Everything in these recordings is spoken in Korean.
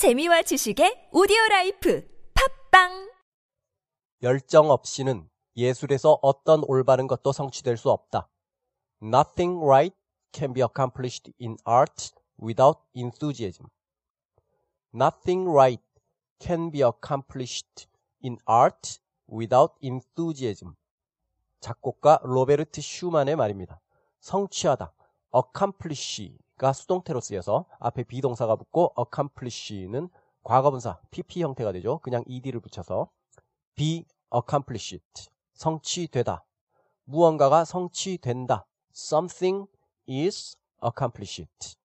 재미와 지식의 오디오 라이프 팝빵 열정 없이는 예술에서 어떤 올바른 것도 성취될 수 없다. Nothing right can be accomplished in art without enthusiasm. Nothing right can be accomplished in art without enthusiasm. 작곡가 로베르트 슈만의 말입니다. 성취하다, accomplish 가 수동태로 쓰여서 앞에 비동사가 붙고 accomplish는 과거분사 pp 형태가 되죠. 그냥 ed를 붙여서 be accomplished 성취되다. 무언가가 성취된다. something is accomplished.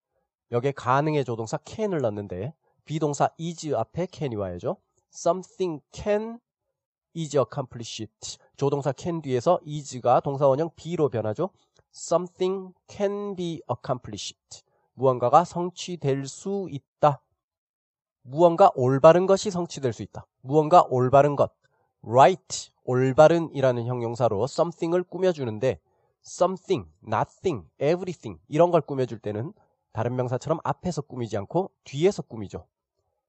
여기에 가능의 조동사 can을 넣는데 비동사 is 앞에 can이 와야죠. something can is accomplished. 조동사 can 뒤에서 is가 동사 원형 be로 변하죠. something can be accomplished. 무언가가 성취될 수 있다. 무언가 올바른 것이 성취될 수 있다. 무언가 올바른 것. right, 올바른이라는 형용사로 something을 꾸며주는데 something, nothing, everything 이런 걸 꾸며줄 때는 다른 명사처럼 앞에서 꾸미지 않고 뒤에서 꾸미죠.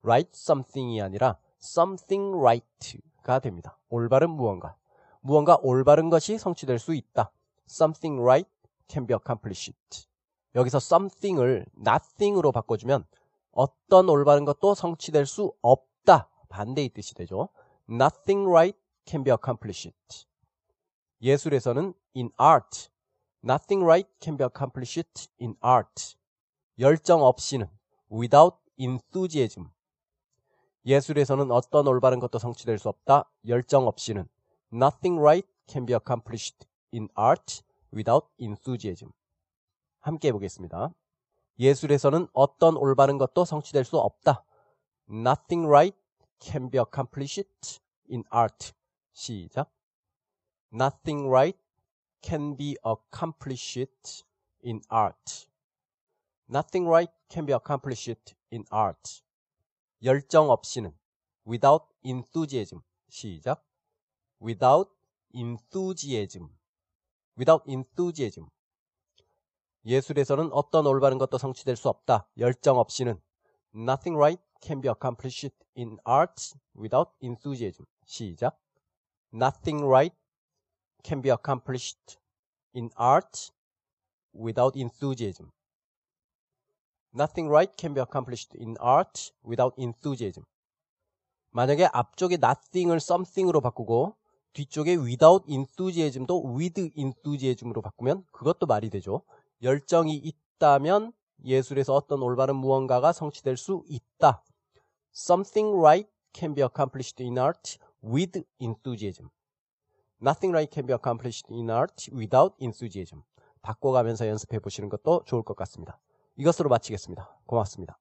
right something이 아니라 something right가 됩니다. 올바른 무언가. 무언가 올바른 것이 성취될 수 있다. something right can be accomplished. 여기서 something을 nothing으로 바꿔주면 어떤 올바른 것도 성취될 수 없다. 반대의 뜻이 되죠. Nothing right can be accomplished. 예술에서는 in art, nothing right can be accomplished in art. 열정 없이는 without enthusiasm. 예술에서는 어떤 올바른 것도 성취될 수 없다. 열정 없이는 nothing right can be accomplished in art without enthusiasm. 함께 해보겠습니다. 예술에서는 어떤 올바른 것도 성취될 수 없다. Nothing right can be accomplished in art. 시작. Nothing right can be accomplished in art. Nothing right can be accomplished in art. 열정 없이는 without enthusiasm. 시작. without enthusiasm. without enthusiasm. 예술에서는 어떤 올바른 것도 성취될 수 없다. 열정 없이는 nothing right can be accomplished in art without enthusiasm. 시작. Nothing right can be accomplished in art without enthusiasm. Nothing right can be accomplished in art without enthusiasm. 만약에 앞쪽에 nothing을 something으로 바꾸고 뒤쪽에 without enthusiasm도 with enthusiasm으로 바꾸면 그것도 말이 되죠. 열정이 있다면 예술에서 어떤 올바른 무언가가 성취될 수 있다. Something right can be accomplished in art with enthusiasm. Nothing right can be accomplished in art without enthusiasm. 바꿔가면서 연습해 보시는 것도 좋을 것 같습니다. 이것으로 마치겠습니다. 고맙습니다.